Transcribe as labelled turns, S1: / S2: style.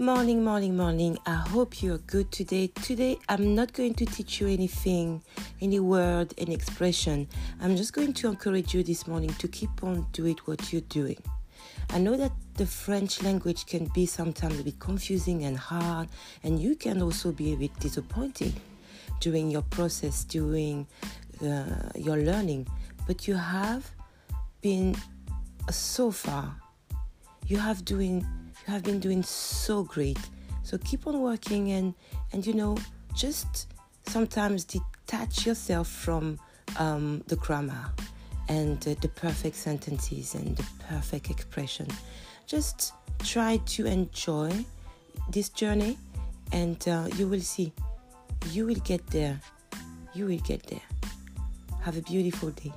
S1: Morning, morning, morning. I hope you're good today. Today, I'm not going to teach you anything, any word, any expression. I'm just going to encourage you this morning to keep on doing what you're doing. I know that the French language can be sometimes a bit confusing and hard, and you can also be a bit disappointing during your process, during uh, your learning. But you have been so far. You have doing you have been doing so great. So keep on working and and you know just sometimes detach yourself from um, the grammar and uh, the perfect sentences and the perfect expression. Just try to enjoy this journey, and uh, you will see. You will get there. You will get there. Have a beautiful day.